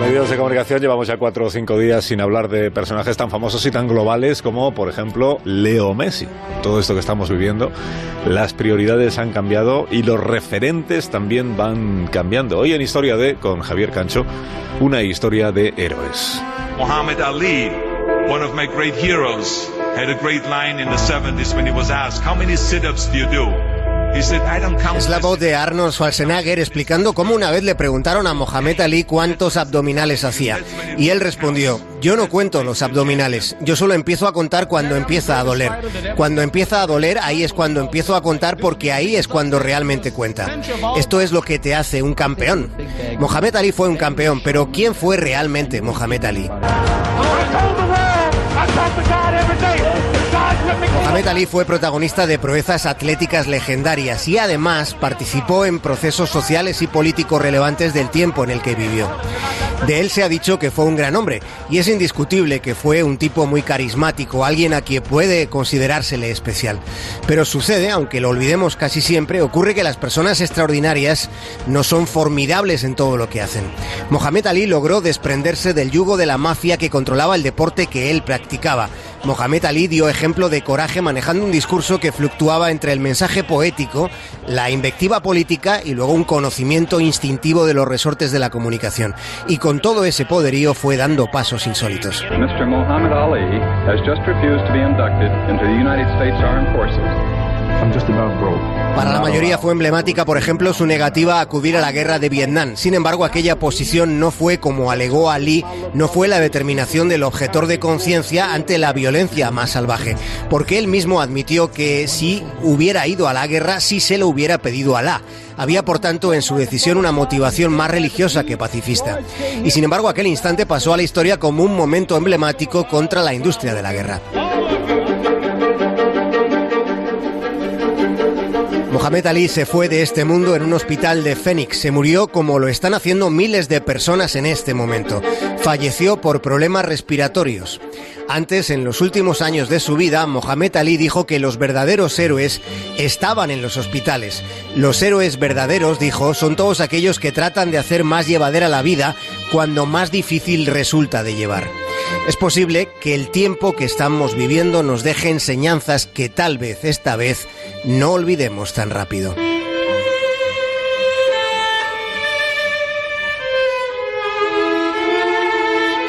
medios de comunicación llevamos ya cuatro o cinco días sin hablar de personajes tan famosos y tan globales como, por ejemplo, Leo Messi. Todo esto que estamos viviendo, las prioridades han cambiado y los referentes también van cambiando. Hoy en Historia de, con Javier Cancho, una historia de héroes. Muhammad Ali, one of my great heroes, had a great line in the 70s when he was asked, How many sit ups do you do? Es la voz de Arnold Schwarzenegger explicando cómo una vez le preguntaron a Mohamed Ali cuántos abdominales hacía. Y él respondió, yo no cuento los abdominales, yo solo empiezo a contar cuando empieza a doler. Cuando empieza a doler, ahí es cuando empiezo a contar porque ahí es cuando realmente cuenta. Esto es lo que te hace un campeón. Mohamed Ali fue un campeón, pero ¿quién fue realmente Mohamed Ali? Mohamed Ali fue protagonista de proezas atléticas legendarias y además participó en procesos sociales y políticos relevantes del tiempo en el que vivió. De él se ha dicho que fue un gran hombre y es indiscutible que fue un tipo muy carismático, alguien a quien puede considerársele especial. Pero sucede, aunque lo olvidemos casi siempre, ocurre que las personas extraordinarias no son formidables en todo lo que hacen. Mohamed Ali logró desprenderse del yugo de la mafia que controlaba el deporte que él practicaba. Mohamed Ali dio ejemplo de coraje manejando un discurso que fluctuaba entre el mensaje poético, la invectiva política y luego un conocimiento instintivo de los resortes de la comunicación. Y con todo ese poderío fue dando pasos insólitos. Mr. Muhammad Ali has just refused to be inducted into the United States Armed Forces. Para la mayoría fue emblemática, por ejemplo, su negativa a acudir a la guerra de Vietnam. Sin embargo, aquella posición no fue, como alegó Ali, no fue la determinación del objetor de conciencia ante la violencia más salvaje, porque él mismo admitió que si hubiera ido a la guerra, sí se lo hubiera pedido a Alá. Había, por tanto, en su decisión una motivación más religiosa que pacifista. Y sin embargo, aquel instante pasó a la historia como un momento emblemático contra la industria de la guerra. Mohamed Ali se fue de este mundo en un hospital de Phoenix. Se murió como lo están haciendo miles de personas en este momento. Falleció por problemas respiratorios. Antes, en los últimos años de su vida, Mohamed Ali dijo que los verdaderos héroes estaban en los hospitales. Los héroes verdaderos, dijo, son todos aquellos que tratan de hacer más llevadera la vida cuando más difícil resulta de llevar. Es posible que el tiempo que estamos viviendo nos deje enseñanzas que tal vez esta vez no olvidemos tan rápido.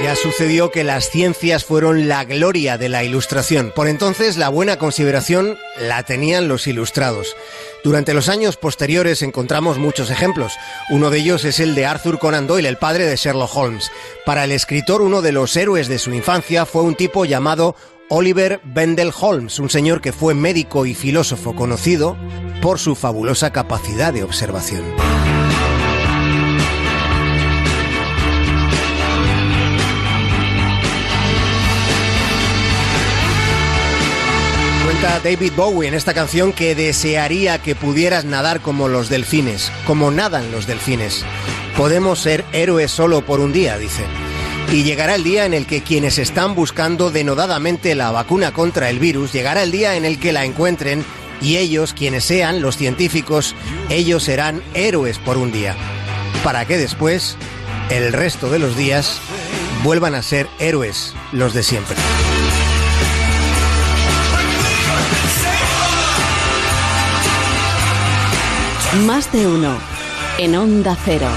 Ya sucedió que las ciencias fueron la gloria de la ilustración. Por entonces la buena consideración la tenían los ilustrados. Durante los años posteriores encontramos muchos ejemplos. Uno de ellos es el de Arthur Conan Doyle, el padre de Sherlock Holmes. Para el escritor, uno de los héroes de su infancia fue un tipo llamado Oliver Wendell Holmes, un señor que fue médico y filósofo conocido por su fabulosa capacidad de observación. Cuenta David Bowie en esta canción que desearía que pudieras nadar como los delfines, como nadan los delfines. Podemos ser héroes solo por un día, dice. Y llegará el día en el que quienes están buscando denodadamente la vacuna contra el virus, llegará el día en el que la encuentren y ellos, quienes sean los científicos, ellos serán héroes por un día. Para que después, el resto de los días, vuelvan a ser héroes los de siempre. Más de uno en Onda Cero.